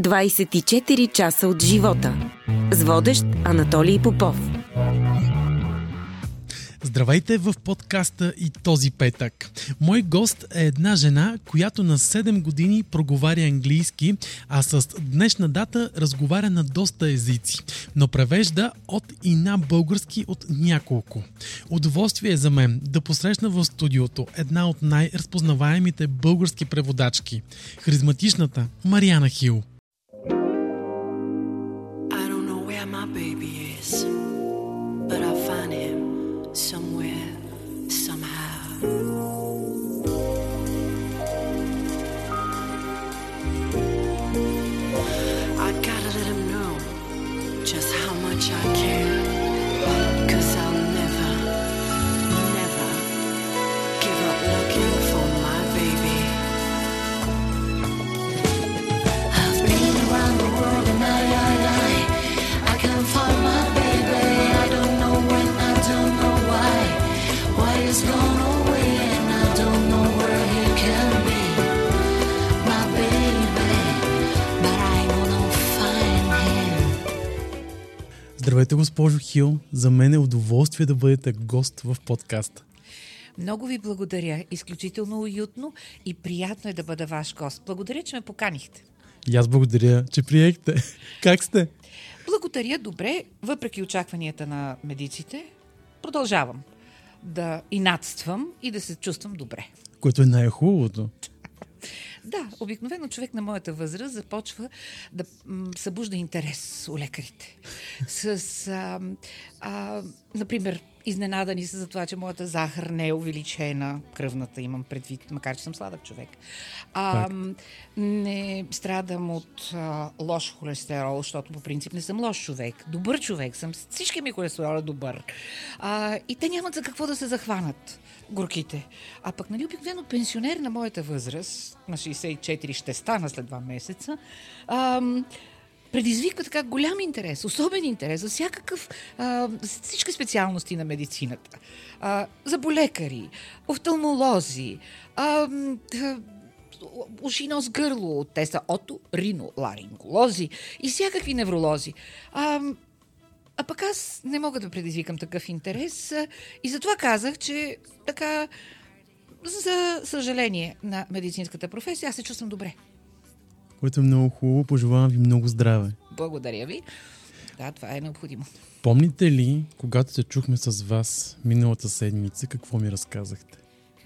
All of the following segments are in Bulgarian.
24 часа от живота. С водещ Анатолий Попов. Здравейте в подкаста и този петък. Мой гост е една жена, която на 7 години проговаря английски, а с днешна дата разговаря на доста езици, но превежда от и на български от няколко. Удоволствие за мен да посрещна в студиото една от най-разпознаваемите български преводачки – харизматичната Мариана Хил. Здравейте, госпожо Хил. За мен е удоволствие да бъдете гост в подкаста. Много ви благодаря. Изключително уютно и приятно е да бъда ваш гост. Благодаря, че ме поканихте. И аз благодаря, че приехте. Как сте? Благодаря, добре. Въпреки очакванията на медиците, продължавам да инатствам и да се чувствам добре. Което е най-хубавото. Да, обикновено човек на моята възраст започва да събужда интерес у лекарите. С, а, а, например, изненадани са за това, че моята захар не е увеличена, кръвната имам предвид, макар че съм сладък човек. А, не страдам от а, лош холестерол, защото по принцип не съм лош човек. Добър човек съм. Всички ми холестерол е добър. А, и те нямат за какво да се захванат горките. А пък, нали, обикновено пенсионер на моята възраст, на 64 ще стана след два месеца, ам, предизвиква така голям интерес, особен интерес за всякакъв, а, всички специалности на медицината. А, за болекари, офталмолози, а, а, уши, нос, гърло, те са оториноларинголози и всякакви невролози. А, а пък аз не мога да предизвикам такъв интерес и затова казах, че така, за съжаление на медицинската професия, аз се чувствам добре. Което е много хубаво. Пожелавам ви много здраве. Благодаря ви. Да, това е необходимо. Помните ли, когато се чухме с вас миналата седмица, какво ми разказахте?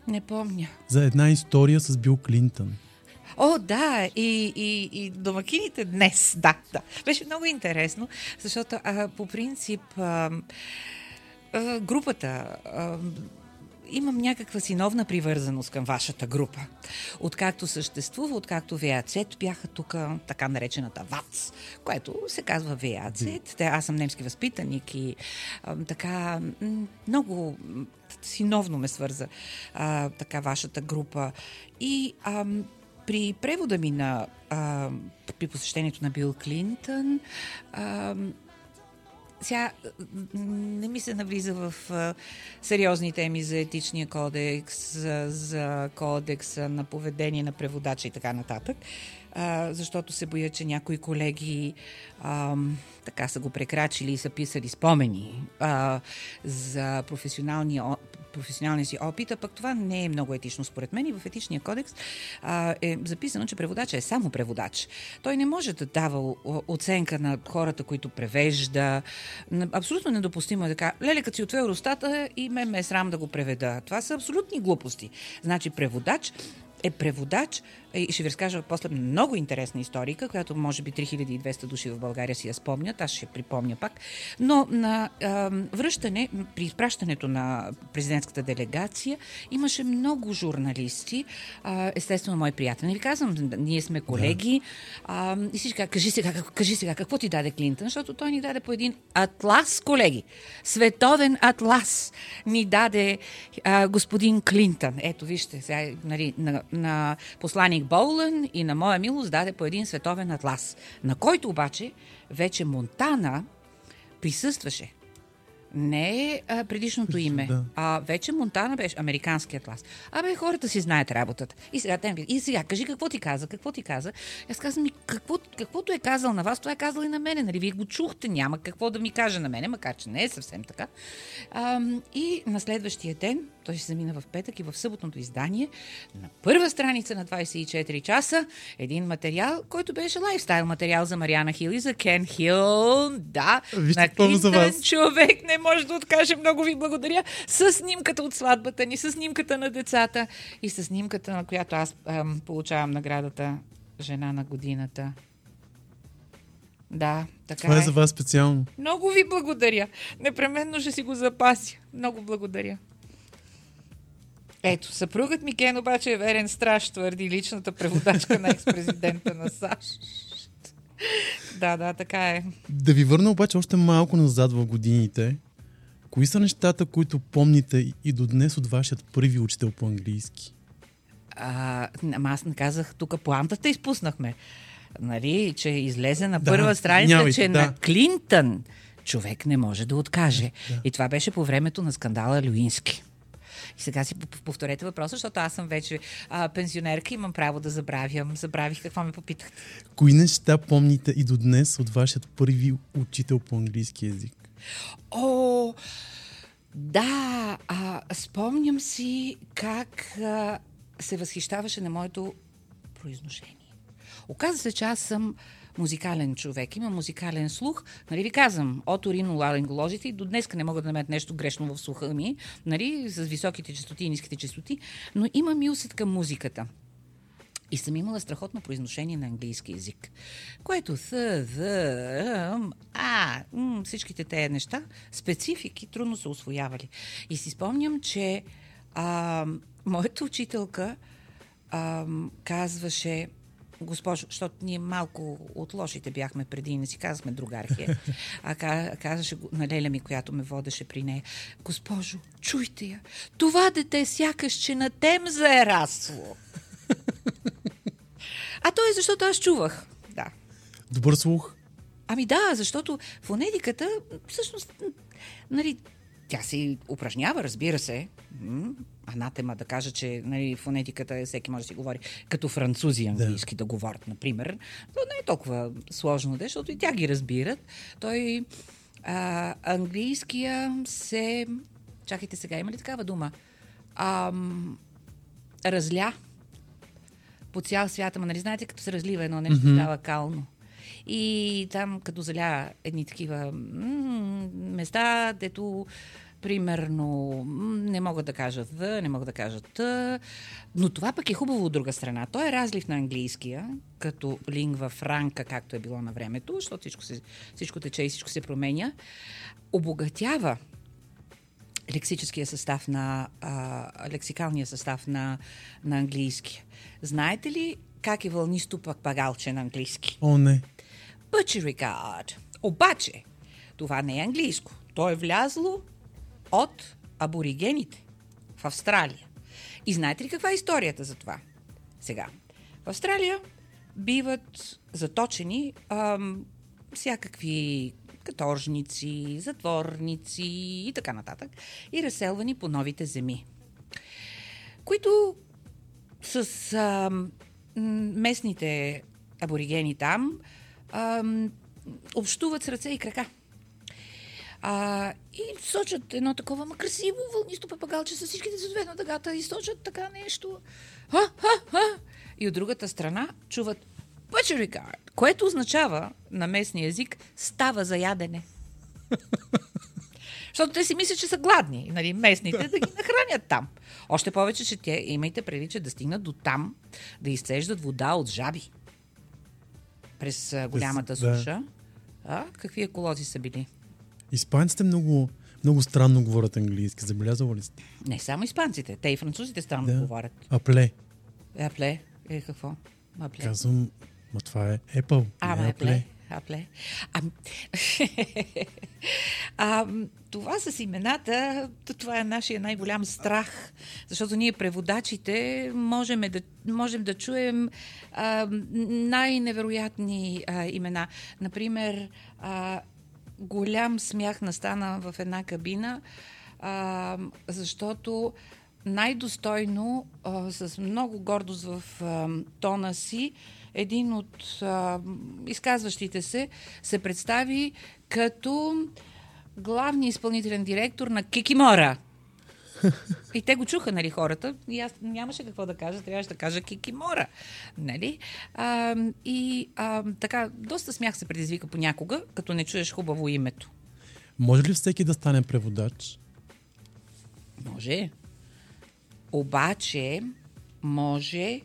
Не помня. За една история с Бил Клинтън. О, да, и, и, и домакините днес, да, да. Беше много интересно, защото а, по принцип а, а, групата а, имам някаква синовна привързаност към вашата група. Откакто съществува, откакто ВАЦ бяха тук така наречената ВАЦ, което се казва ВАЦ. Те, аз съм немски възпитаник и а, така много синовно ме свърза а, така вашата група. И ам, при превода ми на а, при посещението на Бил Клинтън а, сега не ми се навлиза в а, сериозни теми за етичния кодекс, за, за кодекса на поведение на преводача и така нататък, а, защото се боя, че някои колеги а, така са го прекрачили и са писали спомени а, за професионалния, професионалния си опит, а пък това не е много етично според мен и в етичния кодекс а, е записано, че преводача е само преводач. Той не може да дава оценка на хората, които превежда. Абсолютно недопустимо е така. Леле, като си от Евростата и ме ме е срам да го преведа. Това са абсолютни глупости. Значи преводач е преводач и ще ви разкажа после много интересна историка, която може би 3200 души в България си я спомнят, аз ще припомня пак. Но на а, връщане, при изпращането на президентската делегация имаше много журналисти, а, естествено мой приятел. Не ви казвам, ние сме колеги а, и всички казват, кажи сега, кажи сега, какво ти даде Клинтън, защото той ни даде по един атлас, колеги. Световен атлас ни даде а, господин Клинтън. Ето, вижте, сега, нали, на, на посланик Боулън и на моя милост даде по един световен атлас, на който обаче вече Монтана присъстваше Не е а, предишното име, Да. а вече Монтана беше американският клас. Абе, хората си знаят работата. И сега, те и сега, кажи какво ти каза, какво ти каза. Аз казвам, ми, какво, каквото е казал на вас, това е казал и на мене. Нали? Вие го чухте, няма какво да ми каже на мене, макар че не е съвсем така. А, и на следващия ден, той се замина в петък и в съботното издание, на първа страница на 24 часа, един материал, който беше лайфстайл материал за Мариана Хил и за Кен Хил. Да, Вижте на Клинтън вас. човек не може да откаже. Много ви благодаря. С снимката от сватбата ни, с снимката на децата и с снимката, на която аз ам, получавам наградата Жена на годината. Да, така Това е е. за вас специално. Много ви благодаря. Непременно ще си го запася. Много благодаря. Ето, съпругът ми Кен обаче е верен страж, твърди личната преводачка на екс-президента на САЩ. Да, да, така е. Да ви върна обаче още малко назад в годините. Кои са нещата, които помните и до днес от вашият първи учител по английски? А, ама аз казах, тук плантата изпуснахме. Нали, че излезе на Да, първа страница, извинявайте, че да. на Клинтън човек не може да откаже. И това беше по времето на скандала Люински. И сега си повторете въпроса, защото аз съм вече а, пенсионерка, имам право да забравям. Забравих какво ме попитахте. Кои неща помните и до днес от вашият първи учител по английски язик? О, да, а, спомням си как а, се възхищаваше на моето произношение. Оказва се, че аз съм музикален човек, имам музикален слух. Нали ви казвам, от ориноларинголозите и до днес не могат да намерят нещо грешно в слуха ми, нали, с високите частоти и ниските частоти, но имам и усет към музиката. И съм имала страхотно произношение на английски язик, което th, the, а, м, всичките тези неща, специфики, трудно са освоявали. И си спомням, че а, моята учителка а, казваше, госпожо, защото ние малко от лошите бяхме преди и не си казахме другархия, а ка- казваше на Леля ми, която ме водеше при нея, госпожо, чуйте я, това дете сякаш, че на темза е расло. А то е защото аз чувах. Да. Добър слух? Ами да, защото фонетиката, всъщност, нали, тя се упражнява, разбира се. Анатема да кажа, че нали, фонетиката е, всеки може да си говори като французи английски да, говорят, например. Но не е толкова сложно, да, защото и тя ги разбират. Той а, английския се... Чакайте сега, има ли такава дума? Ам, разля по цял свят, ама нали знаете, като се разлива едно нещо, mm-hmm. става кално. И там, като заля едни такива м- места, дето примерно не мога да кажа the, не мога да кажа т, но това пък е хубаво от друга страна. Той е разлив на английския, като лингва франка, както е било на времето, защото всичко, се, всичко тече и всичко се променя. Обогатява лексическия състав на, а, лексикалния състав на, на английски. Знаете ли как е вълнисто пък пагалче на английски? О, не. Butchericard. Обаче, това не е английско. То е влязло от аборигените в Австралия. И знаете ли каква е историята за това? Сега, в Австралия биват заточени ам, всякакви каторжници, затворници и така нататък и разселвани по новите земи, които с м, местните аборигени там ам, общуват с ръце и крака. А, и сочат едно такова ма красиво вълнисто папагалче с всичките цветове на дъгата и сочат така нещо. Ха, ха, ха. И от другата страна чуват Butchericard, което означава на местния език става за ядене. Защото те си мислят, че са гладни, нали, местните, да ги нахранят там. Още повече, че те, имайте преди, че да стигнат до там, да изцеждат вода от жаби през а, голямата да. суша. А, какви еколози са били? Испанците много, много странно говорят английски. Забелязала ли сте? Не само испанците, те и французите странно Да. говорят. Апле. Апле, е какво? Апле. Казвам, ма това е Apple. А, не ма, е апле. А, а, това с имената, това е нашия най-голям страх, защото ние преводачите можем да, можем да чуем а, най-невероятни а, имена. Например, а, голям смях настана в една кабина, а, защото най-достойно, а, с много гордост в а, тона си, един от а, изказващите се се представи като главния изпълнителен директор на Кикимора. И те го чуха, нали, хората. И аз нямаше какво да кажа, трябваше да кажа Кикимора. Нали? А, и а, така, доста смях се предизвика понякога, като не чуеш хубаво името. Може ли всеки да стане преводач? Може. Обаче, може,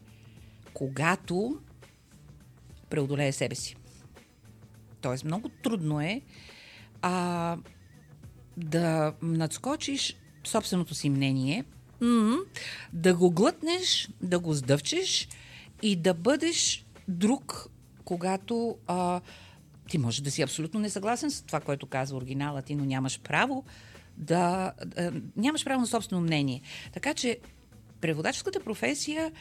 когато преодолее себе си. Тоест, много трудно е а, да надскочиш собственото си мнение, да го глътнеш, да го сдъвчеш и да бъдеш друг, когато а, ти може да си абсолютно несъгласен с това, което казва оригиналът ти, но нямаш право да, да нямаш право на собствено мнение. Така че преводаческата професия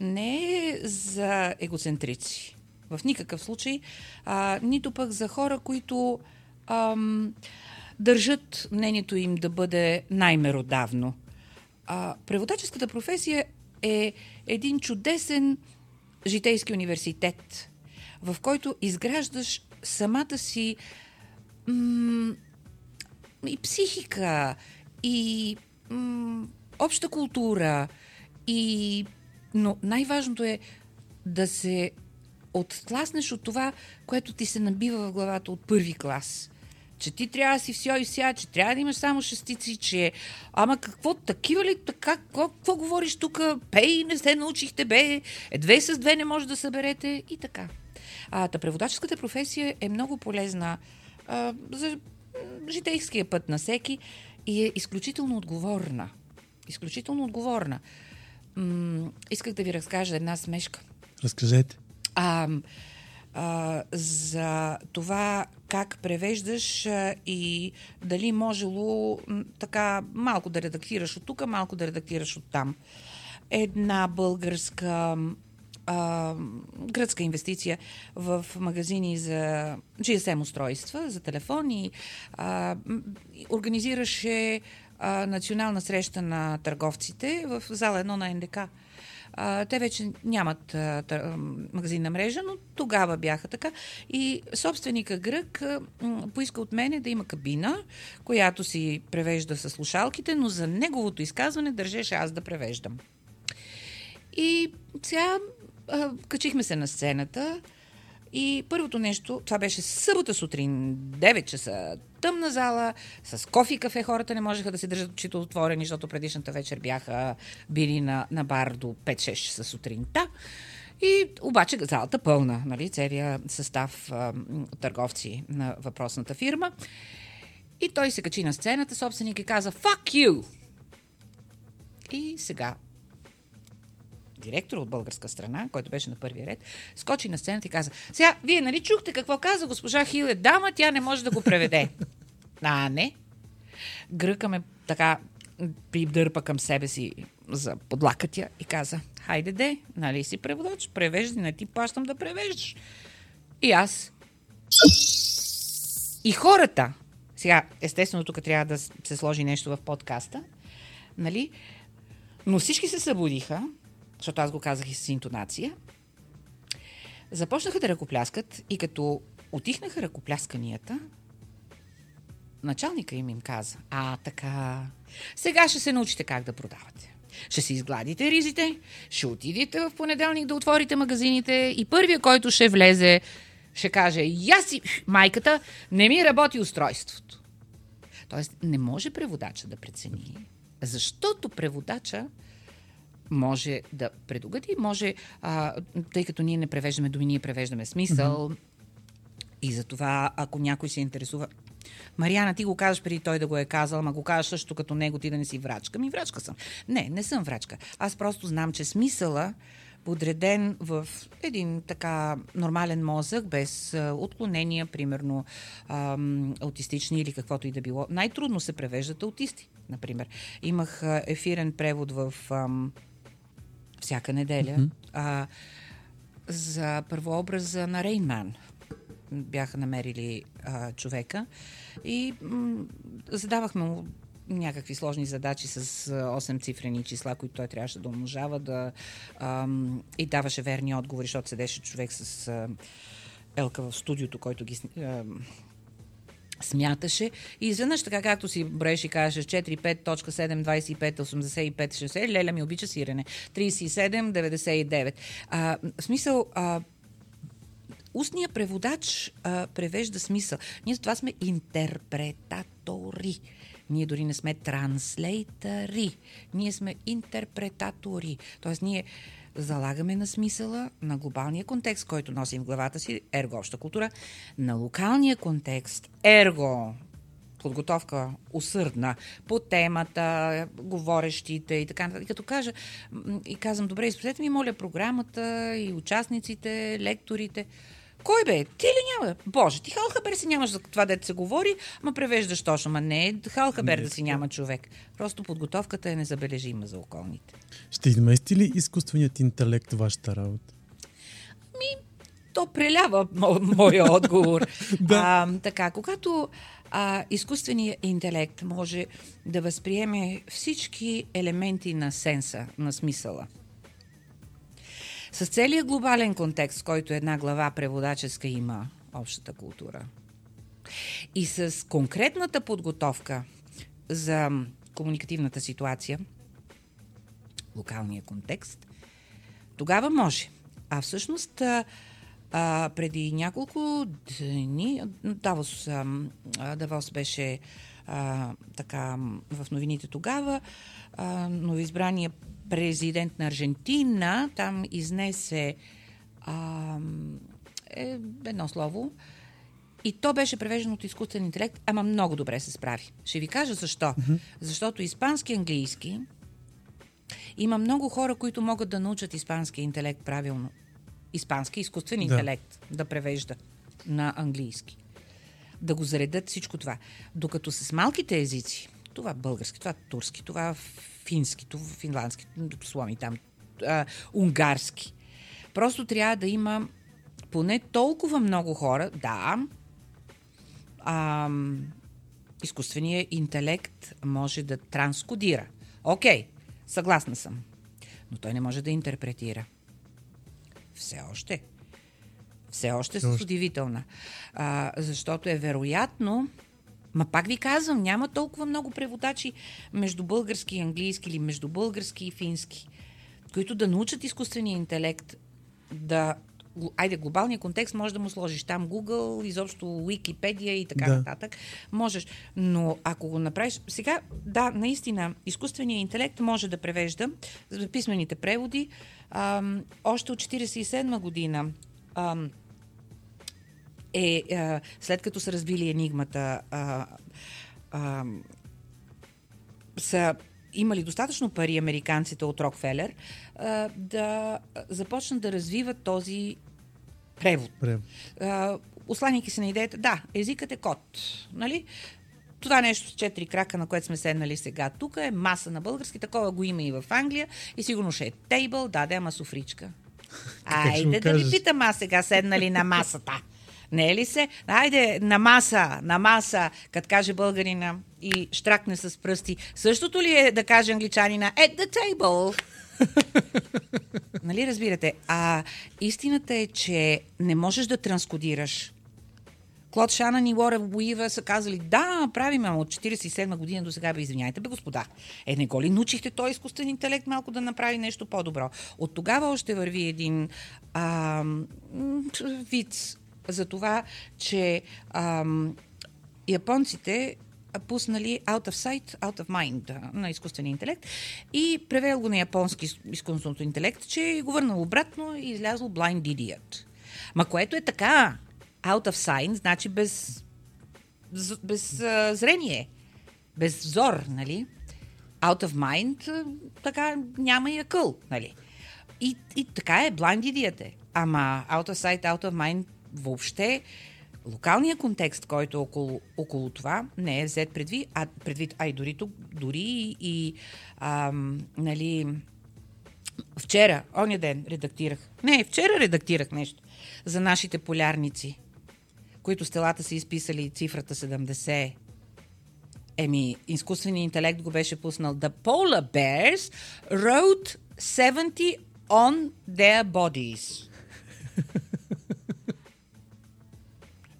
не е за егоцентрици. В никакъв случай. А, нито пък за хора, които ам, държат мнението им да бъде най-меродавно. А, преводаческата професия е един чудесен житейски университет, в който изграждаш самата си м- и психика, и м- обща култура, и... но най-важното е да се оттласнеш от това, което ти се набива в главата от първи клас. Че ти трябва да си все и вся, че трябва да имаш само шестици, че... Ама какво, такива ли, така, какво, какво говориш тук? Пей, не се научихте, бе, е две с две не може да съберете и така. А, та преводаческата професия е много полезна а, за житейския път на всеки и е изключително отговорна. Изключително отговорна. М- исках да ви разкажа една смешка Разкажете. А, а, за това как превеждаш а, и дали можело така малко да редактираш от тук, малко да редактираш от там. Една българска а, гръцка инвестиция в магазини за GSM устройства, за телефони, а, организираше а, национална среща на търговците в зала 1 на НДК. А, те вече нямат а, тър, магазинна мрежа, но тогава бяха така. И собственика грък а, поиска от мене да има кабина, която си превежда със слушалките, но за неговото изказване държеше аз да превеждам. И сега качихме се на сцената и първото нещо, това беше събота сутрин, 9 часа, тъмна зала, с кофе и кафе хората не можеха да се държат очите отворени, защото предишната вечер бяха били на, на бар до 5-6 часа сутринта. И обаче залата пълна, нали, целият състав а, търговци на въпросната фирма. И той се качи на сцената, собственик и каза «Fuck you!» И сега директор от българска страна, който беше на първия ред, скочи на сцената и каза, сега, вие нали чухте какво каза госпожа Хил е дама, тя не може да го преведе. а, не. Гръка ме така придърпа към себе си за подлакътя и каза, хайде де, нали си преводач, превеждай, не ти плащам да превеждаш. И аз. И хората, сега, естествено, тук трябва да се сложи нещо в подкаста, нали? Но всички се събудиха, защото аз го казах и с интонация, започнаха да ръкопляскат и като отихнаха ръкоплясканията, началника им им каза, а така, сега ще се научите как да продавате. Ще си изгладите ризите, ще отидете в понеделник да отворите магазините и първия, който ще влезе, ще каже, я си, майката, не ми работи устройството. Тоест, не може преводача да прецени, защото преводача може да предугади, може, а, тъй като ние не превеждаме думи, ние превеждаме смисъл. Mm-hmm. И затова, ако някой се интересува, Мариана, ти го казваш преди той да го е казал, ма го казваш също като него ти да не си врачка. Ми врачка съм. Не, не съм врачка. Аз просто знам, че смисъла подреден в един така нормален мозък, без отклонения, примерно ам, аутистични или каквото и да било. Най-трудно се превеждат аутисти, например. Имах ефирен превод в ам, всяка неделя Мгм. а, за първообраза на Рейнман. бяха намерили а, човека и м- задавахме му някакви сложни задачи с а, 8 цифрени числа, които той трябваше да умножава да, ам, и даваше верни отговори, защото седеше човек с а, Елка в студиото, който ги ам, смяташе и изведнъж така както си броеш и кажеш 4, 5, точка 7, 25, 85, 60, Леля ми обича сирене. 37, 99. А, в смисъл, а, устният преводач а, превежда смисъл. Ние за това сме интерпретатори. Ние дори не сме транслейтъри. Ние сме интерпретатори. Тоест ние залагаме на смисъла, на глобалния контекст, който носим в главата си, ерго обща култура, на локалния контекст, ерго подготовка усърдна по темата, говорещите и така нататък. Като кажа и казвам, добре, изпратете ми, моля, програмата и участниците, лекторите. Кой бе? Ти ли няма? Боже, ти халхабер си нямаш за това, дете се говори, ма превеждаш точно. Ма не е халхабер да си няма човек. Просто подготовката е незабележима за околните. Ще измести ли изкуственият интелект вашата работа? То прелява мо, моя отговор. а, така, когато а, изкуственият интелект може да възприеме всички елементи на сенса, на смисъла, с целият глобален контекст, който една глава преводаческа има, общата култура, и с конкретната подготовка за комуникативната ситуация, локалния контекст, тогава може. А всъщност а, преди няколко дни Давос, а, Давос беше а, така в новините тогава. А, новоизбрания президент на Аржентина там изнесе а, е, едно слово и то беше превеждано от изкуствен интелект, ама много добре се справи. Ще ви кажа защо. Mm-hmm. Защото испански английски има много хора, които могат да научат испански интелект правилно. Испански изкуствен Да. интелект да превежда на английски. Да го заредат всичко това. Докато с малките езици, това български, това турски, това фински, това финландски, сломи там, а, унгарски. Просто трябва да има поне толкова много хора, да, а, изкуственият интелект може да транскодира. Окей, съгласна съм. Но той не може да интерпретира. Все още. Все още с удивителна. А, защото е вероятно, ма пак ви казвам, няма толкова много преводачи между български и английски или между български и фински, които да научат изкуствения интелект да айде, глобалния контекст може да му сложиш там Google, изобщо Wikipedia и така Да. нататък. Можеш. Но ако го направиш... Сега, да, наистина, изкуственият интелект може да превежда за писмените преводи. Ам, още от 1947 година ам, е, а, след като са разбили енигмата, а, а, са имали достатъчно пари американците от Рокфелер а, да започнат да развиват този превод. Прем. А, осланяйки се на идеята, да, езикът е код, нали? Това нещо с четири крака, на което сме седнали сега тук, е маса на български. Такова го има и в Англия. И сигурно ще е тейбъл, да, да, ама суфричка. Айде да ви питам аз сега, седнали на масата. Не е ли се? Айде, на маса, на маса, като каже българина и штракне с пръсти. Същото ли е да каже англичанина at the table? нали разбирате? А истината е, че не можеш да транскодираш. Клод Шанан и Лора Уива са казали, да, правим, ама от 47 година до сега, бе, извиняйте, бе, господа. Е, не го ли научихте той изкуствен интелект малко да направи нещо по-добро? От тогава още върви един а, вид за това, че ам, японците пуснали Out of Sight, Out of Mind на изкуствения интелект и превел го на японски изкуственото интелект, че е го върнал обратно и излязъл Blind Idiot. Ма което е така, Out of Sight, значи без, без а, зрение, без взор, нали? Out of Mind, така няма и акъл, нали? И, и така е, Blind Idiot е. Ама Out of Sight, Out of Mind въобще локалният контекст, който е около, около това, не е взет предвид, а, предвид, а и дори, тук, дори и, и ам, нали, вчера, оня ден редактирах, не, вчера редактирах нещо за нашите полярници. които стелата са изписали цифрата 70. Еми, изкуственият интелект го беше пуснал. The polar bears wrote 70 on their bodies.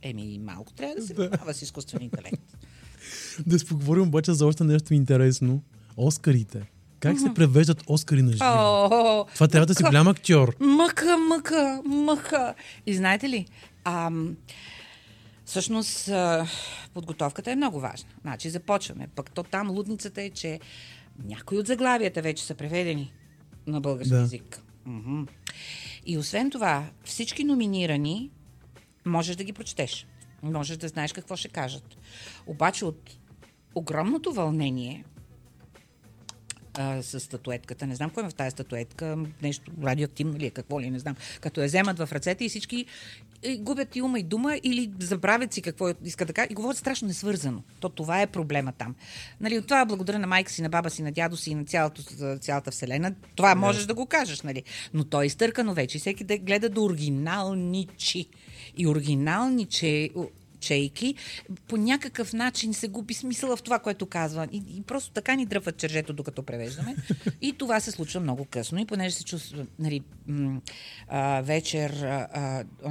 Еми, малко трябва да се внимава с изкуствен интелект. Да си поговорим обаче за още нещо интересно. Оскарите. Как се превеждат Оскари на живо? Това трябва да си голям актьор. Мъка, мъка, мъка. И знаете ли, ам, всъщност а, подготовката е много важна. Значи започваме. Пък то там лудницата е, че някои от заглавията вече са преведени на български Да. язик. И освен това, всички номинирани можеш да ги прочетеш. Можеш да знаеш какво ще кажат. Обаче от огромното вълнение а, с статуетката. Не знам кой има в тази статуетка. Нещо радиоактивно ли е, какво ли, не знам. Като я вземат в ръцете и всички е, губят и ума и дума или забравят си какво иска да кажа и говорят страшно несвързано. То това е проблема там. Нали, от това благодаря на майка си, на баба си, на дядо си и на цялото, цялата вселена. Това можеш да го кажеш, нали? Но то е изтъркано вече всеки да гледа до оригиналничи. И оригиналниче чейки, по някакъв начин се губи смисъла в това, което казва. И, и просто така ни дръпват чержето, докато превеждаме. И това се случва много късно. И понеже се чувства, нали, вечер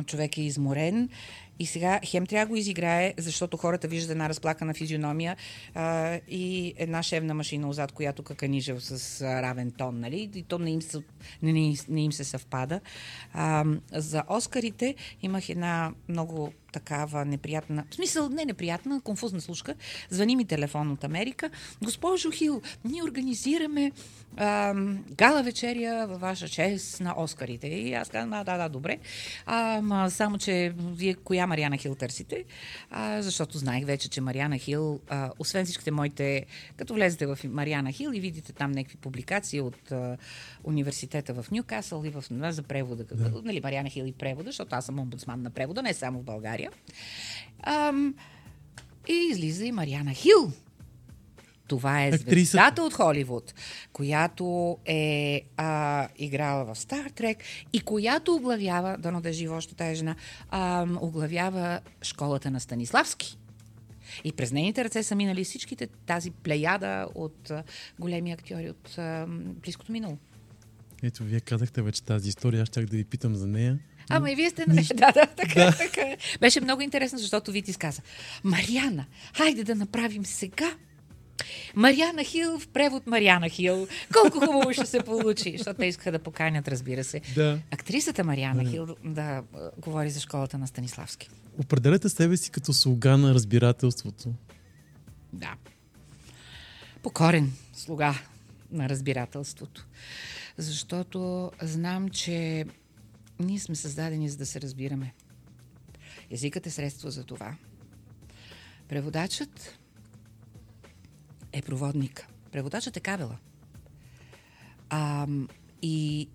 човек е изморен, и сега хем трябва да го изиграе, защото хората виждат една разплакана физиономия а, и една шевна машина отзад, която каканижа с а, равен тон, нали? И то не им се, не, не, не им се съвпада. А, за Оскарите имах една много такава неприятна, в смисъл не неприятна, конфузна слушка. Звъни ми телефон от Америка. Госпожо Хил, ние организираме а, гала вечеря във ваша чест на Оскарите. И аз казвам, а, да, да, добре. А, ма, само, че вие коя Мариана Хил търсите? А, защото знаех вече, че Мариана Хил, а, освен всичките моите, като влезете в Мариана Хил и видите там някакви публикации от а, университета в Ньюкасъл и в, за превода, да. нали, Мариана Хил и превода, защото аз съм омбудсман на превода, не само в България. Ам, и излиза и Мариана Хил. Това е звездата от Холивуд, която е а, играла в Стар Трек и която оглавява, дано да е жива още тази жена, а, оглавява школата на Станиславски. И през нейните ръце са минали всичките тази плеяда от а, големи актьори от а, близкото минало. Ето, вие казахте вече тази история, аз щях да ви питам за нея. Ама и вие сте... Да, да, така, да. така. е. Беше много интересно, защото Витис каза, Мариана, хайде да направим сега Мариана Хил в превод Мариана Хил. Колко хубаво ще се получи, защото те искаха да поканят, разбира се. Да. Актрисата Мариана Хил да говори за школата на Станиславски. Определяте себе си като слуга на разбирателството. Да. Покорен слуга на разбирателството. Защото знам, че ние сме създадени за да се разбираме. Езикът е средство за това. Преводачът е проводник. Преводачът е кабела. А, и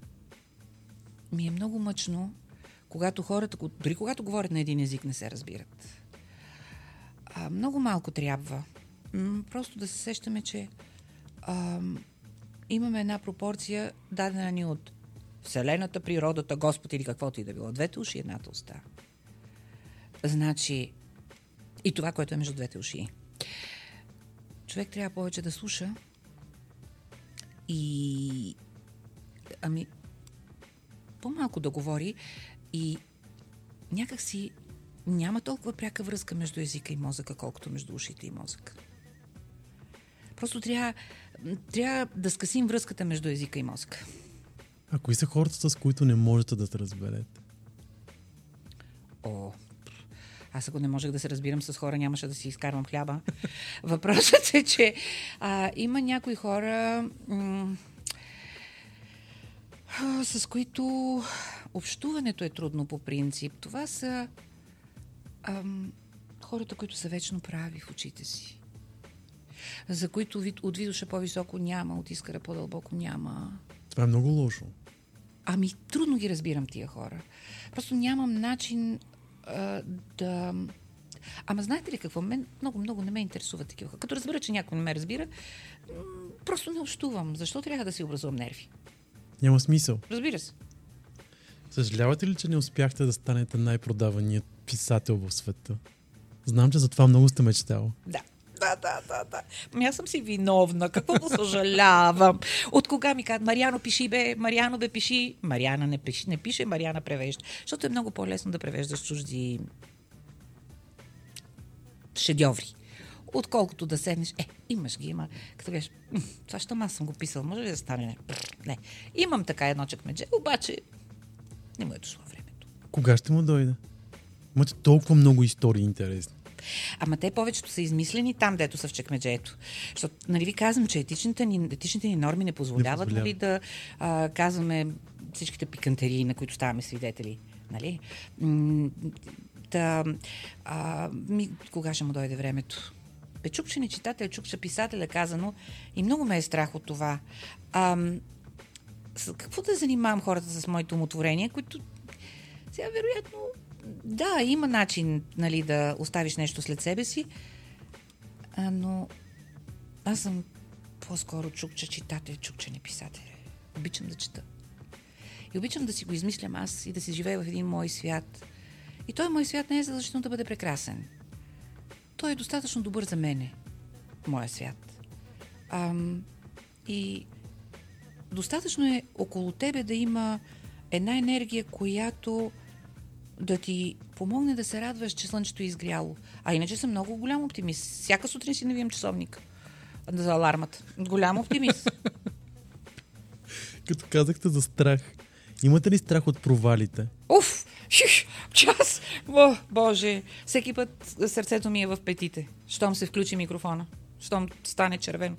ми е много мъчно, когато хората, дори когато говорят на един език, не се разбират. А, много малко трябва. Просто да се сещаме, че а, имаме една пропорция, дадена ни от Вселената, природата, Господ или каквото и да било. Двете уши едната уста. Значи, и това, което е между двете уши. Човек трябва повече да слуша и ами по-малко да говори и някак си няма толкова пряка връзка между езика и мозъка, колкото между ушите и мозъка. Просто трябва, трябва да скъсим връзката между езика и мозъка. А кои са хората, с които не можете да се разберете? О, аз ако не можех да се разбирам с хора, нямаше да си изкарвам хляба. Въпросът е, че а, има някои хора, м- а, с които общуването е трудно по принцип. Това са ам, хората, които са вечно прави в очите си. За които вид- от видоша по-високо няма, от искара по-дълбоко няма. Това е много лошо. Ами, трудно ги разбирам тия хора. Просто нямам начин а, да... Ама знаете ли какво? Мен много, много не ме интересуват такива хора. Като разбера, че някой не ме разбира, просто не общувам. Защо трябва да си образувам нерви? Няма смисъл. Разбира се. Съжалявате ли, че не успяхте да станете най-продаваният писател в света. Знам, че за това много сте мечтал. Да. Да, да, да, да. Ами аз съм си виновна. Какво да съжалявам? От кога ми казват, Мариано пиши бе, Мариано бе пиши. Мариана не, пиши, не пише, Мариана превежда. Защото е много по-лесно да превеждаш чужди шедьоври. Отколкото да седнеш, е, имаш ги, има. Като «М, това що аз съм го писал, може ли да стане? Не. не. Имам така едно чекмедже, обаче не му е дошло времето. Кога ще му дойде? Имате толкова много истории интересни. Ама те повечето са измислени там, дето са в чекмеджето. Защото, нали ви казвам, че етичните ни, етичните ни норми не позволяват, Не нали, да а, казваме всичките пикантерии, на които ставаме свидетели. Нали? Та, а, ми, кога ще му дойде времето? Бе, чукче не читател, чукче писател е казано и много ме е страх от това. Ам, с какво да занимавам хората с моите умотворения, които сега вероятно да, има начин нали, да оставиш нещо след себе си, а, но аз съм по-скоро чукче читател, чукче не писател. Обичам да чета. И обичам да си го измислям аз и да си живея в един мой свят. И той мой свят не е задължително да бъде прекрасен. Той е достатъчно добър за мене. Моя свят. Ам, и достатъчно е около тебе да има една енергия, която да ти помогне да се радваш, че слънчето е изгряло. А иначе съм много голям оптимист. Всяка сутрин си навием часовник за алармата. Голям оптимист. Като казахте за страх. Имате ли страх от провалите? Уф! Шиш, час! О, боже! Всеки път сърцето ми е в петите. Щом се включи микрофона. Щом стане червено.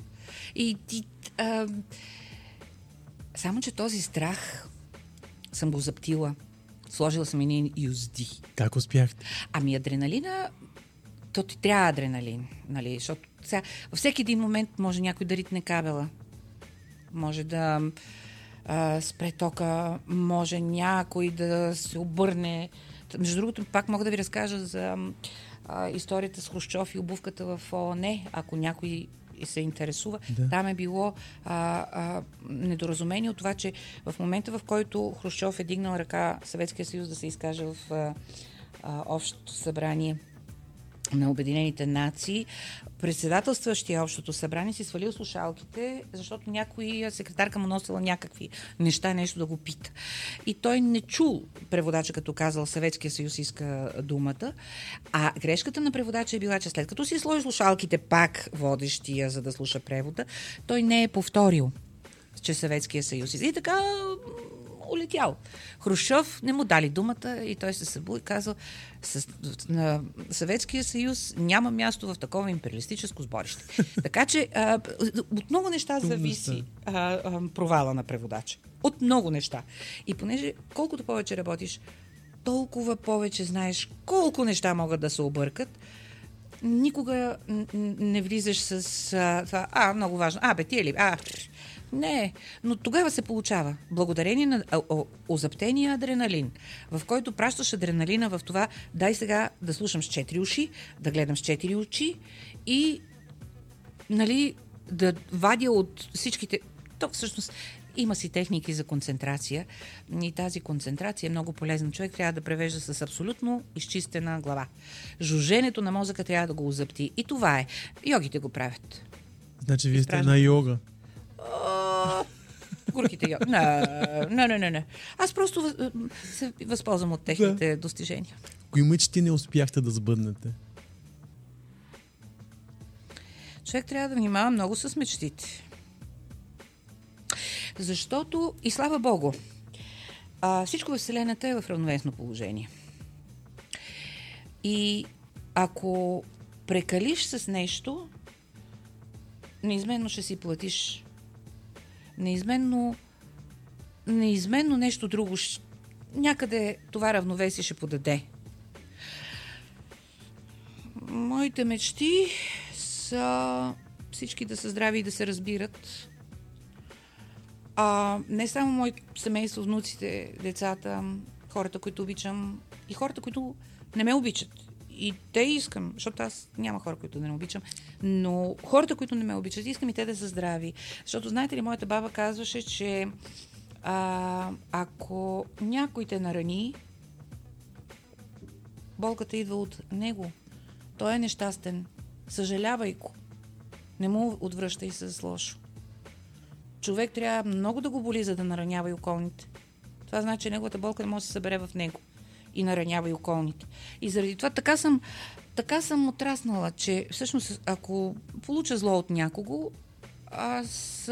И ти... А... Само, че този страх съм го заптила. Сложила съм един юзди. Как успяхте? Ами адреналина, то ти трябва адреналин, нали? Защото сега, във всеки един момент може някой да ритне кабела. Може да а, спре тока, може някой да се обърне. Между другото, пак мога да ви разкажа за а, историята с Хрущов и обувката в ООН, ако някой се интересува. Да. Там е било а, а, недоразумение от това, че в момента, в който Хрущов е дигнал ръка Съветския съюз да се изкаже в а, а, общото събрание на Обединените нации, председателстващия общото събрание си свалил слушалките, защото някой секретарка му носила някакви неща, нещо да го пита. И той не чул преводача, като казал Съветския съюз иска думата, а грешката на преводача е била, че след като си сложи слушалките пак водещия, за да слуша превода, той не е повторил че Съветския съюз. И така улетял. Хрущов не му дали думата и той се събу и казал на Съветския съюз няма място в такова империалистическо сборище. така че а, от много неща зависи а, а, провала на преводача. От много неща. И понеже колкото повече работиш, толкова повече знаеш колко неща могат да се объркат, никога не влизаш с а, това, а, много важно, а, бе, ти е ли, а, не, но тогава се получава. Благодарение на озаптения адреналин, в който пращаш адреналина в това, дай сега да слушам с четири уши, да гледам с четири очи и нали, да вадя от всичките... То всъщност има си техники за концентрация и тази концентрация е много полезна. Човек трябва да превежда с абсолютно изчистена глава. Жуженето на мозъка трябва да го озапти. И това е. Йогите го правят. Значи вие сте на йога. Горките йоги. Не, не, не, не. Аз просто се възползвам от техните достижения. Кои мечти не успяхте да сбъднете? Човек трябва да внимава много с мечтите. Защото, и слава Богу, а, всичко в Вселената е в равновесно положение. И ако прекалиш с нещо, неизменно ще си платиш. Неизменно, неизменно нещо друго. Някъде това равновесие ще подаде. Моите мечти са всички да са здрави и да се разбират. А, не само моето семейство, внуците, децата, хората, които обичам и хората, които не ме обичат. И те искам, защото аз няма хора, които да не обичам, но хората, които не ме обичат, искам и те да са здрави. Защото, знаете ли, моята баба казваше, че а, ако някой те нарани, болката идва от него. Той е нещастен. Съжалявай го. Не му отвръщай с лошо. Човек трябва много да го боли, за да наранява и околните. Това значи, че неговата болка не може да се събере в него и наранява и околните. И заради това така съм, така съм отраснала, че всъщност ако получа зло от някого, аз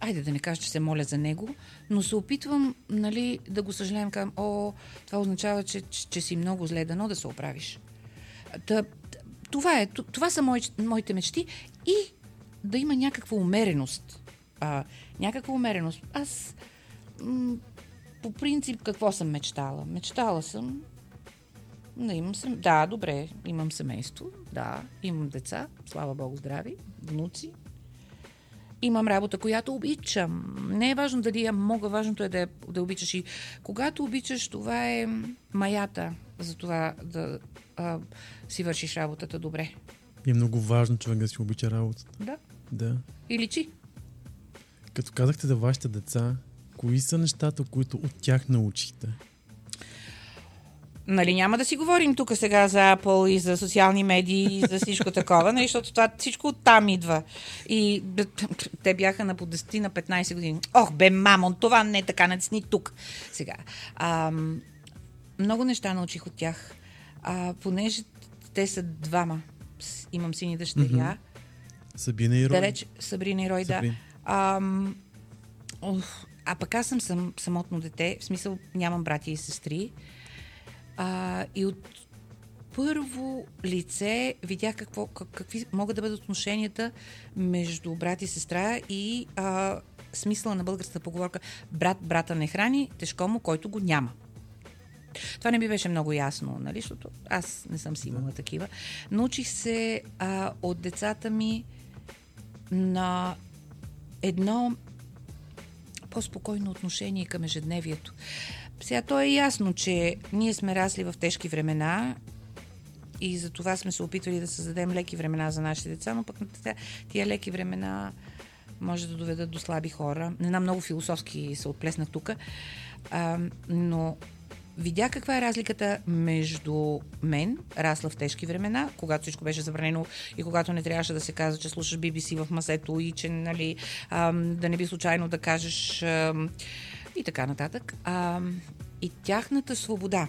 айде да не кажа, че се моля за него, но се опитвам нали, да го съжалявам, казвам, о, това означава, че, че, че си много зле, дано да се оправиш. Та, това, е, това са мои, моите мечти и да има някаква умереност. А, някаква умереност. Аз м- по принцип какво съм мечтала? Мечтала съм да имам сем... Да, добре, имам семейство, да, имам деца, слава Богу, здрави, внуци. Имам работа, която обичам. Не е важно дали я мога, важното е да, я- да обичаш. И когато обичаш, това е маята за това да а, си вършиш работата добре. И е много важно човек да си обича работата. Да. Да. И личи. Като казахте за вашите деца, кои са нещата, които от тях научихте? Нали, няма да си говорим тук сега за Apple и за социални медии и за всичко такова, нали, защото това всичко оттам идва. И те бяха на по 10 на 15 години. Ох, бе, мамон, това не е така, натисни тук. Сега. Ам, много неща научих от тях. А, понеже те са двама. Имам сини дъщеря. Сабина и Рой? Далеч Сабрина и Рой, да. Сабрина. Ам, ух, а пък аз съм, съм самотно дете, в смисъл нямам брати и сестри. А, и от първо лице видях какво, как, какви могат да бъдат отношенията между брат и сестра и а, смисъла на българската поговорка брат брата не храни, тежко му, който го няма. Това не би беше много ясно, нали, защото аз не съм си имала такива. Научих се а, от децата ми на едно по-спокойно отношение към ежедневието. Сега то е ясно, че ние сме расли в тежки времена и за това сме се опитвали да създадем леки времена за нашите деца, но пък тия леки времена може да доведат до слаби хора. Не знам, много философски се отплеснах тук, но видя каква е разликата между мен, расла в тежки времена, когато всичко беше забранено и когато не трябваше да се казва, че слушаш BBC в масето и че нали, ам, да не би случайно да кажеш ам, и така нататък. Ам, и тяхната свобода.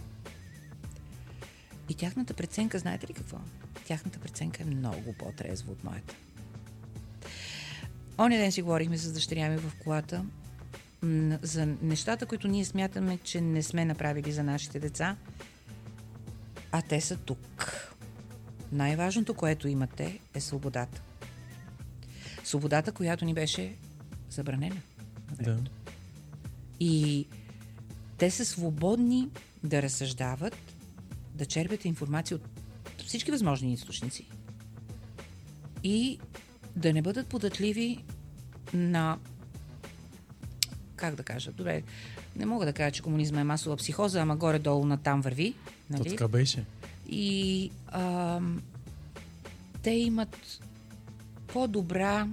И тяхната преценка, знаете ли какво? Тяхната преценка е много по-трезва от моята. Оня ден си говорихме с дъщеря ми в колата за нещата, които ние смятаме, че не сме направили за нашите деца, а те са тук. Най-важното, което имате, е свободата. Свободата, която ни беше забранена. Да. И те са свободни да разсъждават, да черпят информация от всички възможни източници и да не бъдат податливи на как да кажа, добре, не мога да кажа, че комунизма е масова психоза, ама горе-долу на там върви. То Нали? така беше. И ам, те имат по-добра,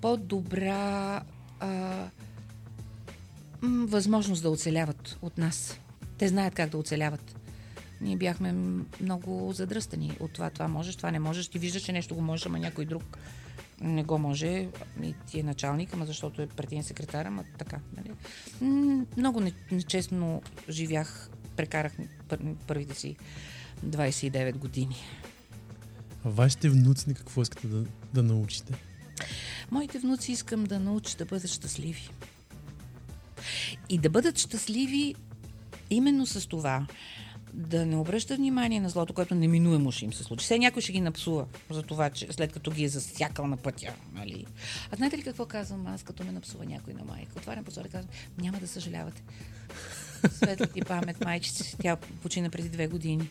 по-добра а, възможност да оцеляват от нас. Те знаят как да оцеляват. Ние бяхме много задръстани от това. Това можеш, това не можеш. Ти виждаш, че нещо го можеш, ама някой друг не го може. И ти е началник, ама защото е партиен секретар, ама така. Нали? Много не- нечестно живях, прекарах пър- първите си 29 години. А вашите внуци какво искате да, да научите? Моите внуци искам да научат да бъдат щастливи. И да бъдат щастливи именно с това. Да не обръщат внимание на злото, което неминуемо ще им се случи. Все някой ще ги напсува за това, че след като ги е засякал на пътя. Нали? А знаете ли какво казвам аз, като ме напсува някой на майка? Отварям посока и казвам, няма да съжалявате. Светла ти памет, майчици. Тя почина преди две години.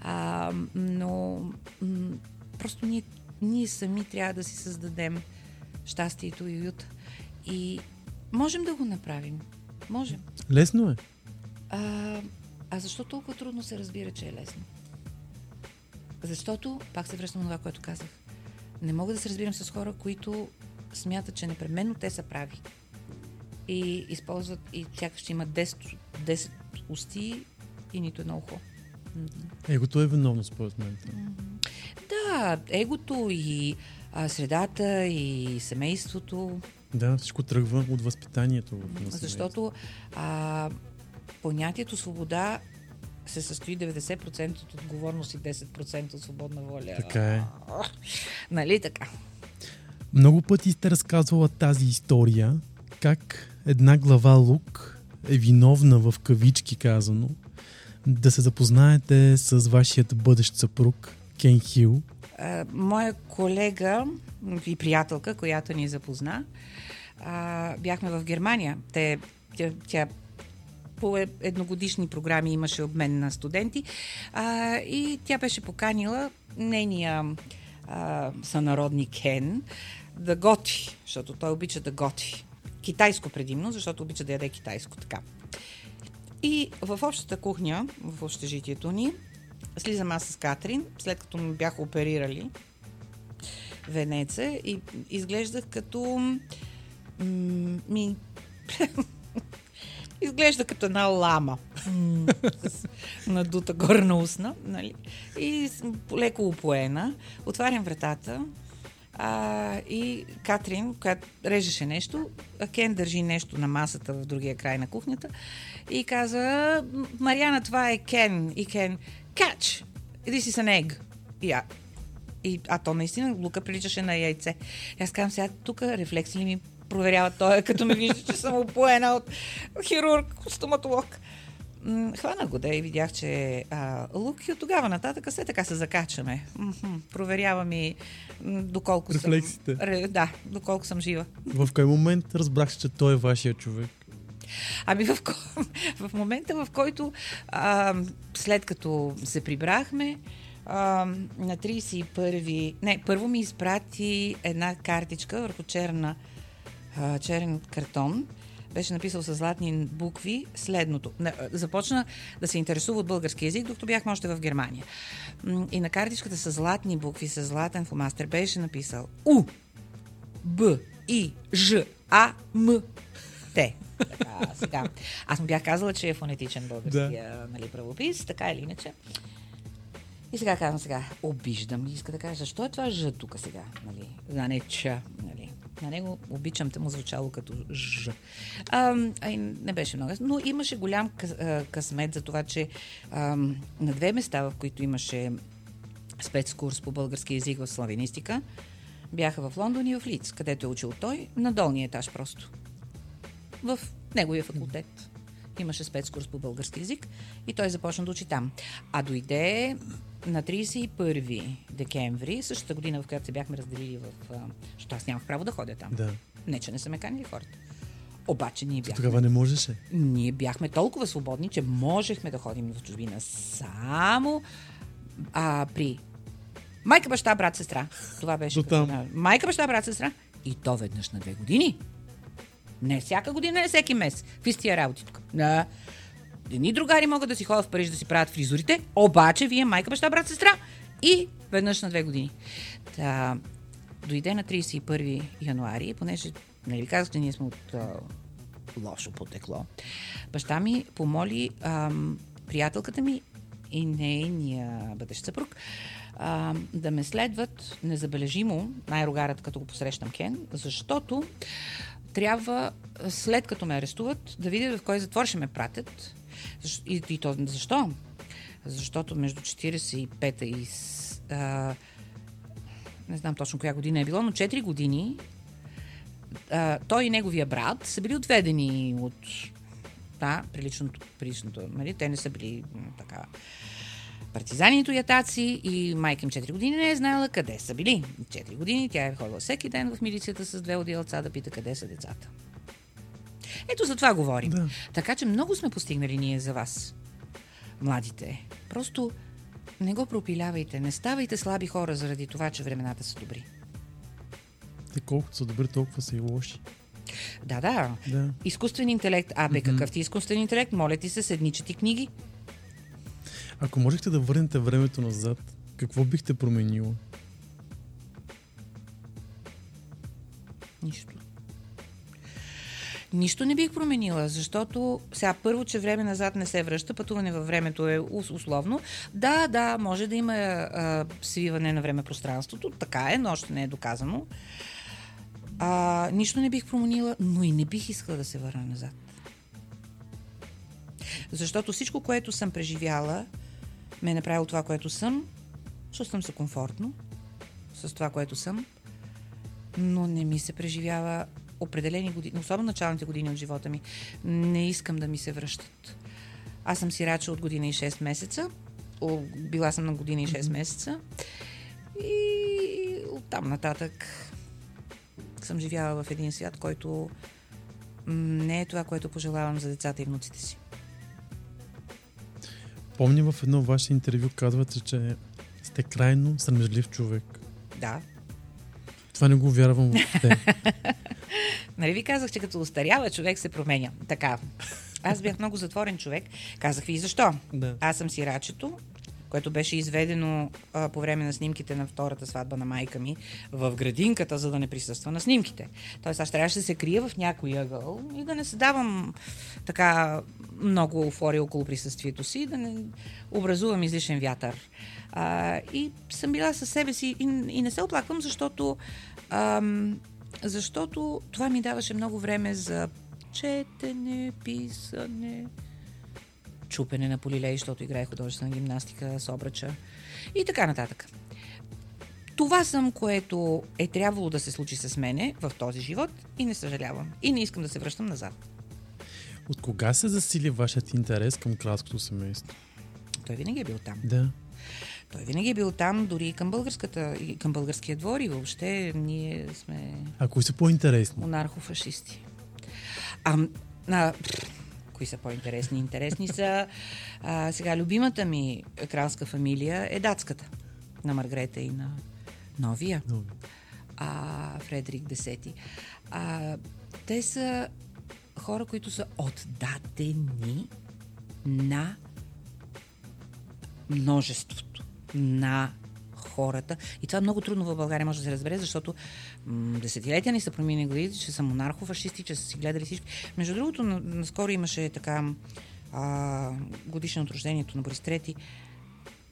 А, но м- просто ние, ние сами трябва да си създадем щастието и уют. И можем да го направим. Можем. Лесно е. А, а защо толкова трудно се разбира, че е лесно? Защото, пак се връщам на това, което казах, не мога да се разбирам с хора, които смятат, че непременно те са прави. И използват, и сякаш ще имат 10, 10 усти и нито едно ухо. Егото е виновно, според мен. Да, егото и а, средата и семейството, Да, всичко тръгва от възпитанието. в защото а, понятието свобода се състои 90% от отговорност и 10% от свободна воля. Така е. Нали така? Много пъти сте разказвала тази история, как една глава лук е виновна в кавички казано да се запознаете с вашият бъдещ съпруг Кен Хил. Моя колега и приятелка, която ни запозна, а, бяхме в Германия. Те, тя, тя по е- едногодишни програми имаше обмен на студенти а, и тя беше поканила нейния а, сънародник Кен да готви, защото той обича да готви. Китайско предимно, защото обича да яде китайско така. И в общата кухня, в общежитието ни, слизам аз с Катрин, след като ми бяха оперирали венеца и изглеждах като ми... изглежда като една лама. М, с надута горе на устна, нали? И леко опоена. Отварям вратата а, и Катрин, която режеше нещо, а Кен държи нещо на масата в другия край на кухнята и каза, Мариана, това е Кен. И Кен, catch, this is an egg. И, а, и, а то наистина лука приличаше на яйце. И аз казвам сега, тук рефлекси ли ми проверява той, като ме вижда, че съм опоена от хирург, стоматолог. Хванах го да и видях, че а, лук и от тогава нататък все така се закачаме. Мгм. Проверява ми м, доколко Рефлексите. съм... Ре, да, доколко съм жива. В кой момент разбрах, че той е вашия човек? Ами в, в момента, в който а, след като се прибрахме, а, на 31... Не, първо ми изпрати една картичка върху черна, а, черен картон. Беше написал с златни букви следното. Започна да се интересува от български язик, докато бяхме още в Германия. И на картичката с златни букви, с златен фломастер беше написал У, Б, И, Ж, А, М, Т. Така, сега. Аз му бях казала, че е фонетичен българския нали, правопис, така или иначе. И сега казвам сега, обиждам и иска да кажа, защо е това Ж тук сега, нали? А не Ч, нали? На него обичам, те му звучало като Ж. А, а не беше много. Но имаше голям късмет за това, че а, на две места, в които имаше спецкурс по български язик в славянистика, бяха в Лондон и в Лиц, където е учил той, на долния етаж просто в неговия факултет. Имаше спецкурс по български язик и той започна да учи там. А дойде на 31 декември, същата година, в която се бяхме разделили в... Защото аз нямах право да ходя там. Да. Не, че не са ме канили хората. Обаче ние бяхме, Тогава не можеше. ние бяхме толкова свободни, че можехме да ходим в чужбина само а, при майка, баща, брат, сестра. Това беше. Майка, баща, брат, сестра. И то веднъж на две години. Не всяка година, не всеки месец. Какви сте тия работи тук? Да. Едни другари могат да си ходят в Париж да си правят фризурите, обаче вие майка, баща, брат, сестра и веднъж на две години. Та, дойде на 31 януари, понеже, нали ви казах, че ние сме от а, лошо потекло. Баща ми помоли ам, приятелката ми и нейния бъдещ съпруг а, да ме следват незабележимо, най-рогарът като го посрещам Кен, защото трябва, след като ме арестуват, да видя в кой затвор ще ме пратят. И, и то защо? Защото между 45-та и... А, не знам точно коя година е било, но 4 години а, той и неговия брат са били отведени от да, приличното, приличното нали? те не са били така партизани и тоятаци и майка им 4 години не е знаела къде са били. 4 години тя е ходила всеки ден в милицията с две отделца да пита къде са децата. Ето за това говорим. Да. Така че много сме постигнали ние за вас, младите. Просто не го пропилявайте, не ставайте слаби хора заради това, че времената са добри. Те колкото са добри, толкова са и лоши. Да, да. Да. Изкуствен интелект. А, бе, какъв ти е изкуствен интелект? Моля ти се, седни, чети книги. Ако можехте да върнете времето назад, какво бихте променило? Нищо. Нищо не бих променила, защото сега първо, че време назад не се връща, пътуване във времето е ус- условно. Да, да, може да има а, свиване на време-пространството, така е, но още не е доказано. А, нищо не бих променила, но и не бих искала да се върна назад. Защото всичко, което съм преживяла, ме е направило това, което съм. Чувствам се комфортно с това, което съм, но не ми се преживява определени години, особено началните години от живота ми. Не искам да ми се връщат. Аз съм сирача от година и 6 месеца. О, Била съм на година и 6 месеца. И оттам нататък съм живяла в един свят, който не е това, което пожелавам за децата и внуците си. Помня в едно ваше интервю казвате, че сте крайно срамежлив човек. Да. Това не го вярвам въобще. Нали ви казах, че като устарява, човек се променя. Така. Аз бях много затворен човек. Казах ви и защо. Да. Аз съм сирачето, което беше изведено а, по време на снимките на втората сватба на майка ми в градинката, за да не присъства на снимките. Тоест аз трябваше да се крия в някой ъгъл и да не се давам така много еуфория около присъствието си, да не образувам излишен вятър. А, и съм била със себе си и, и не се оплаквам, защото ам, защото това ми даваше много време за четене, писане, чупене на полилей, защото играе художествена гимнастика с обръча и така нататък. Това съм, което е трябвало да се случи с мене в този живот и не съжалявам. И не искам да се връщам назад. От кога се засили вашият интерес към кралското семейство? Той винаги е бил там. Да. Той винаги е бил там, дори и към българската, и към българския двор и въобще ние сме А кои са по-интересни? монархофашисти. А, а, кои са по-интересни? Интересни са. А, сега, любимата ми кралска фамилия е датската. На Маргрета и на новия. А, Фредерик X. А, те са хора, които са отдадени на множеството, на хората. И това много трудно в България може да се разбере, защото м- десетилетия ни са проминали годините, че са монархофашисти, че са си гледали всички. Между другото, на- наскоро имаше така а, годишно от рождението на Борис Трети.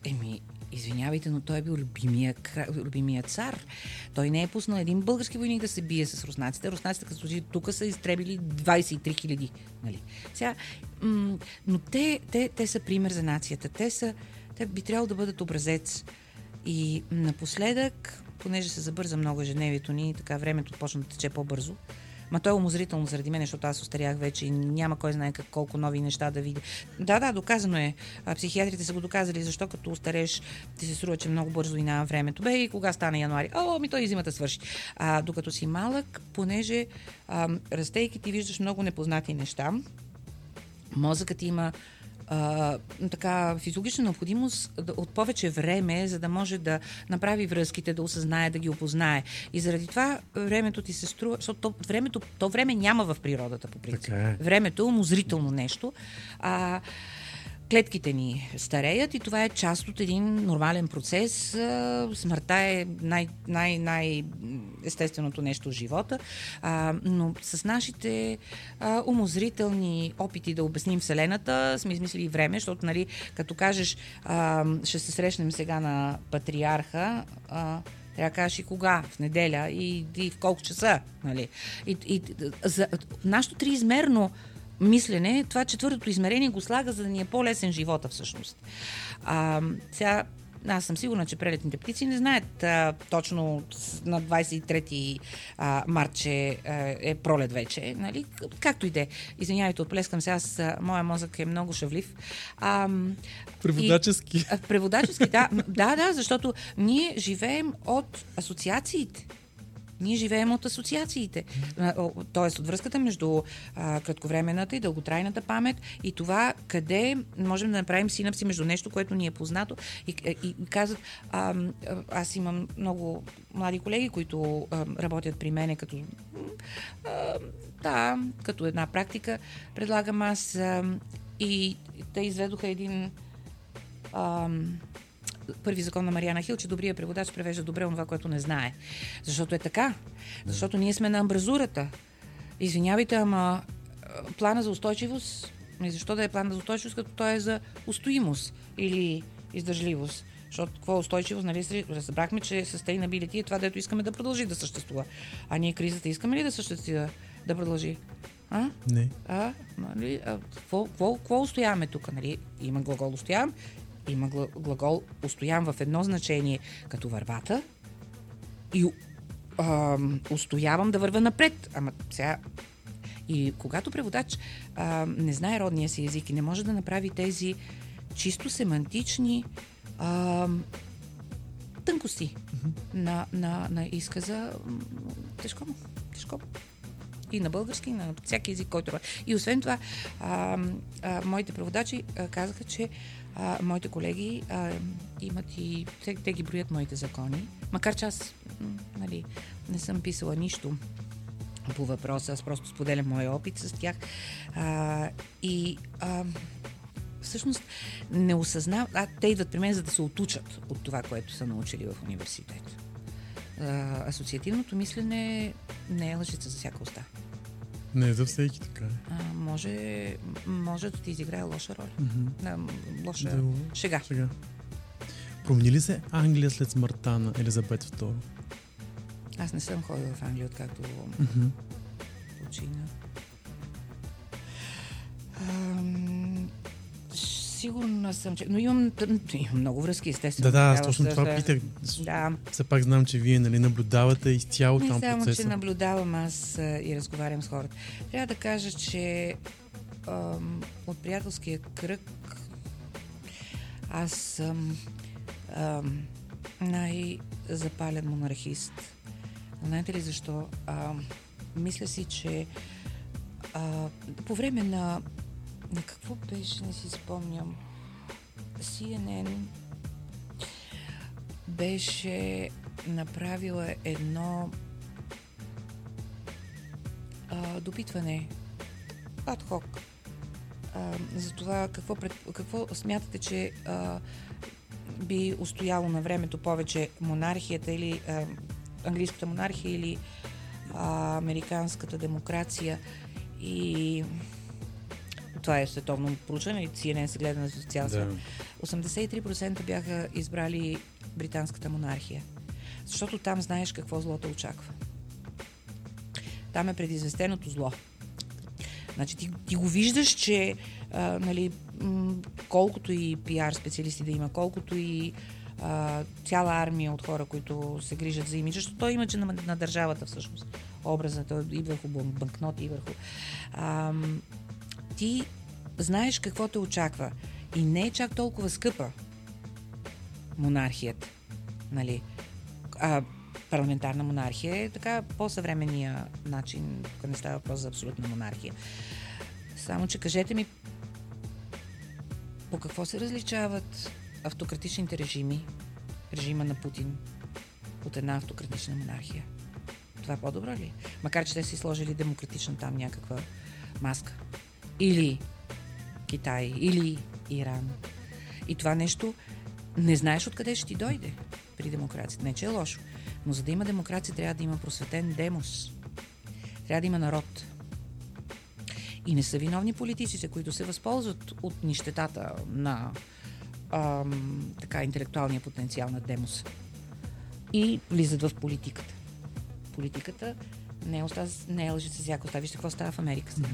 Еми, извинявайте, но той е бил любимия, любимия цар. Той не е пуснал един български войник да се бие с руснаците. Руснаците, като служи тук, са изтребили 23 хиляди. Нали? Сега, м- но те, те, те са пример за нацията. Те, са, те би трябвало да бъдат образец. И напоследък, понеже се забърза много ежедневието ни, така времето почна да тече по-бързо, Ма то е умозрително заради мен, защото аз остарях вече и няма кой знае как, колко нови неща да видя. Да, да, доказано е. Психиатрите са го доказали, защо като остареш ти се струва, че много бързо и на времето. Бе, и кога стана януари? О, ми той и зимата свърши. А, докато си малък, понеже а, растейки ти виждаш много непознати неща, мозъкът има а, така физиологична необходимост от повече време, за да може да направи връзките, да осъзнае, да ги опознае. И заради това времето ти се струва, защото то, времето, то време няма в природата по принцип. Така е. Времето е умозрително нещо. А, клетките ни стареят и това е част от един нормален процес. Смъртта е най- най- най-естественото нещо в живота, а, но с нашите а, умозрителни опити да обясним Вселената сме измислили време, защото, нали, като кажеш, а, ще се срещнем сега на патриарха, а, трябва да кажеш и кога, в неделя и, и в колко часа. Нали? И, и, за, нашето триизмерно мислене, това четвъртото измерение го слага, за да ни е по-лесен живота всъщност. А, сега, аз съм сигурна, че прелетните птици не знаят а, точно на 23 а, март, че а, е пролет вече. Нали? Както и да е. Извинявайте, отплескам се, аз, а, моя мозък е много шавлив. А, Преводачески. и, а, преводачески, да. Да, да, защото ние живеем от асоциациите. Ние живеем от асоциациите. Тоест от връзката между а, кратковременната и дълготрайната памет и това къде можем да направим синапси между нещо, което ни е познато и, и, и казват, а, аз имам много млади колеги, които а, работят при мене като а, да, като една практика предлагам аз а, и те изведоха един ам, първи закон на Мариана Хил, че добрият преводач превежда добре това, което не знае. Защото е така. Защото ние сме на амбразурата. Извинявайте, ама плана за устойчивост, и защо да е план за устойчивост, като той е за устоимост или издържливост? Защото какво е устойчивост, нали, разбрахме, че sustainability е това, дето искаме да продължи да съществува. А ние кризата искаме ли да съществува, да продължи? А? Не. А, нали, а какво, какво, какво устояваме тук? Нали? Има глагол устоявам, има гла- глагол устоявам в едно значение като вървата и а, устоявам да вървя напред. Ама сега и когато преводач а, не знае родния си език и не може да направи тези чисто семантични а, тънкости на, на, на изказа, тежко му. Тежко му и на български, и на всяки език, който. И освен това, а, а, моите преводачи а, казаха, че а, моите колеги а, имат и... Те, те ги броят моите закони, макар че аз нали, не съм писала нищо по въпроса, аз просто споделям моя опит с тях. А, и а, всъщност не осъзнават, а те идват при мен, за да се отучат от това, което са научили в университет. А, асоциативното мислене не е лъжица за всяка уста. Не е за всеки така. А, може, може да ти изиграе лоша роля. Да, лоша Да, шега. Сега. Промени ли се Англия след смъртта на Елизабет II? Аз не съм ходила в Англия, откакто Мгм. почина. Ам, сигурна съм, че... Но имам, имам много връзки, естествено. Да, да, аз точно това да- питах. Да, Все пак знам, че вие нали, наблюдавате изцяло не там само, че процеса. наблюдавам аз а, и разговарям с хората. Трябва да кажа, че ам, от приятелския кръг аз съм ам, най-запален монархист. Знаете ли защо? Ам, мисля си, че а, по време на, на какво беше, не си спомням, CNN беше направила едно а, допитване. Адхок за това какво, пред, какво смятате, че а, би устояло на времето повече? Монархията или а, английската монархия или а, американската демокрация? И това е световно проучване и CNN се гледа на цял свят. Да. 83% бяха избрали британската монархия. Защото там знаеш какво зло те очаква. Там е предизвестеното зло. Значи ти, ти го виждаш, че а, нали, м- колкото и пиар специалисти да има, колкото и а, цяла армия от хора, които се грижат за имиджа, защото той имиджа на, на държавата всъщност. Образната и върху бан- банкноти, и върху... А, ти знаеш какво те очаква. И не е чак толкова скъпа монархията. Нали? А, парламентарна монархия е така по-съвременния начин, тук не става въпрос за абсолютна монархия. Само, че кажете ми по какво се различават автократичните режими, режима на Путин, от една автократична монархия? Това по-добро ли? е? Макар, че те си сложили демократична там някаква маска. Или Китай, или Иран. И това нещо не знаеш откъде ще ти дойде при демокрацията. Не, че е лошо. Но за да има демокрация, трябва да има просветен демос. Трябва да има народ. И не са виновни политиците, които се възползват от нищетата на ам, така, интелектуалния потенциал на демоса. И влизат в политиката. Политиката не е, оста, не е лъжица оста. Вижте какво става в Америка сега.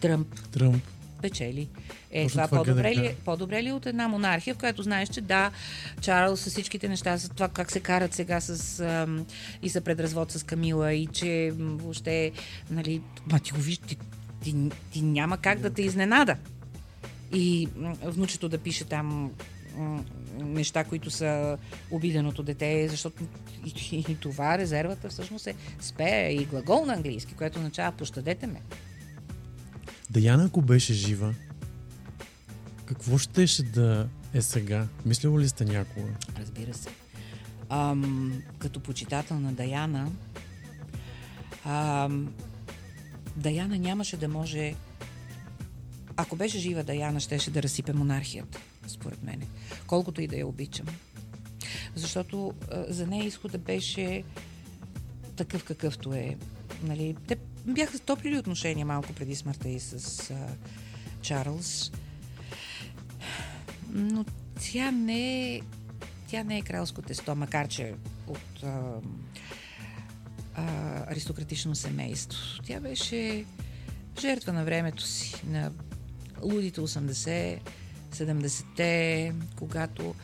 Тръмп Тръмп. печели. Е, Точно това, това по-добре, ли, е- по-добре ли е от една монархия, в която знаеш, че да, Чарлз с всичките неща, за това как се карат сега с, ам, и за предразвод с Камила и че въобще, нали, ма ти го виж, ти, ти, ти няма как да те изненада. И внучето да пише там неща, които са обиденото дете, защото и, и, и това резервата всъщност е спее и глагол на английски, което означава пощадете ме. Даяна, ако беше жива, какво щеше да е сега? Мислило ли сте някога? Разбира се. Ам, като почитател на Даяна, ам, Даяна нямаше да може. Ако беше жива Даяна, щеше да разсипе монархията, според мене. Колкото и да я обичам. Защото а, за нея изхода беше такъв какъвто е. нали, те бяха стоплили отношения малко преди смъртта и с а, Чарлз. Но тя не е тя не е кралско тесто, макар че от а, а, аристократично семейство. Тя беше жертва на времето си, на лудите 80, 70-те, когато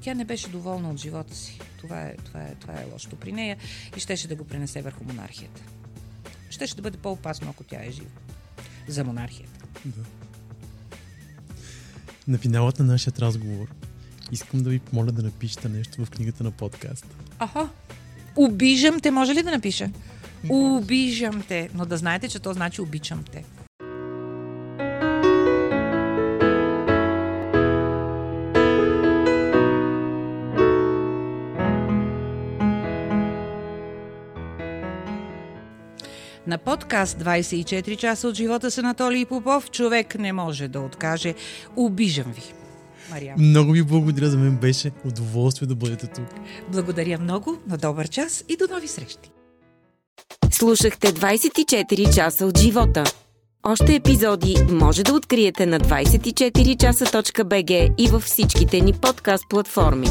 тя не беше доволна от живота си. Това е, това е, това е лошото при нея и щеше да го пренесе върху монархията. Щеше да бъде по-опасно, ако тя е жива. За монархията. На финалът на нашия разговор искам да ви помоля да напишете нещо в книгата на подкаст. Аха. Обижам те, може ли да напиша? Обижам те. Но да знаете, че то значи обичам те. На подкаст 24 часа от живота с Анатолий Попов човек не може да откаже. Обижам ви. Мариан. Много ви благодаря, за мен беше удоволствие да бъдете тук. Благодаря много, на добър час и до нови срещи. Слушахте 24 часа от живота. Още епизоди може да откриете на 24часа.bg и във всичките ни подкаст платформи.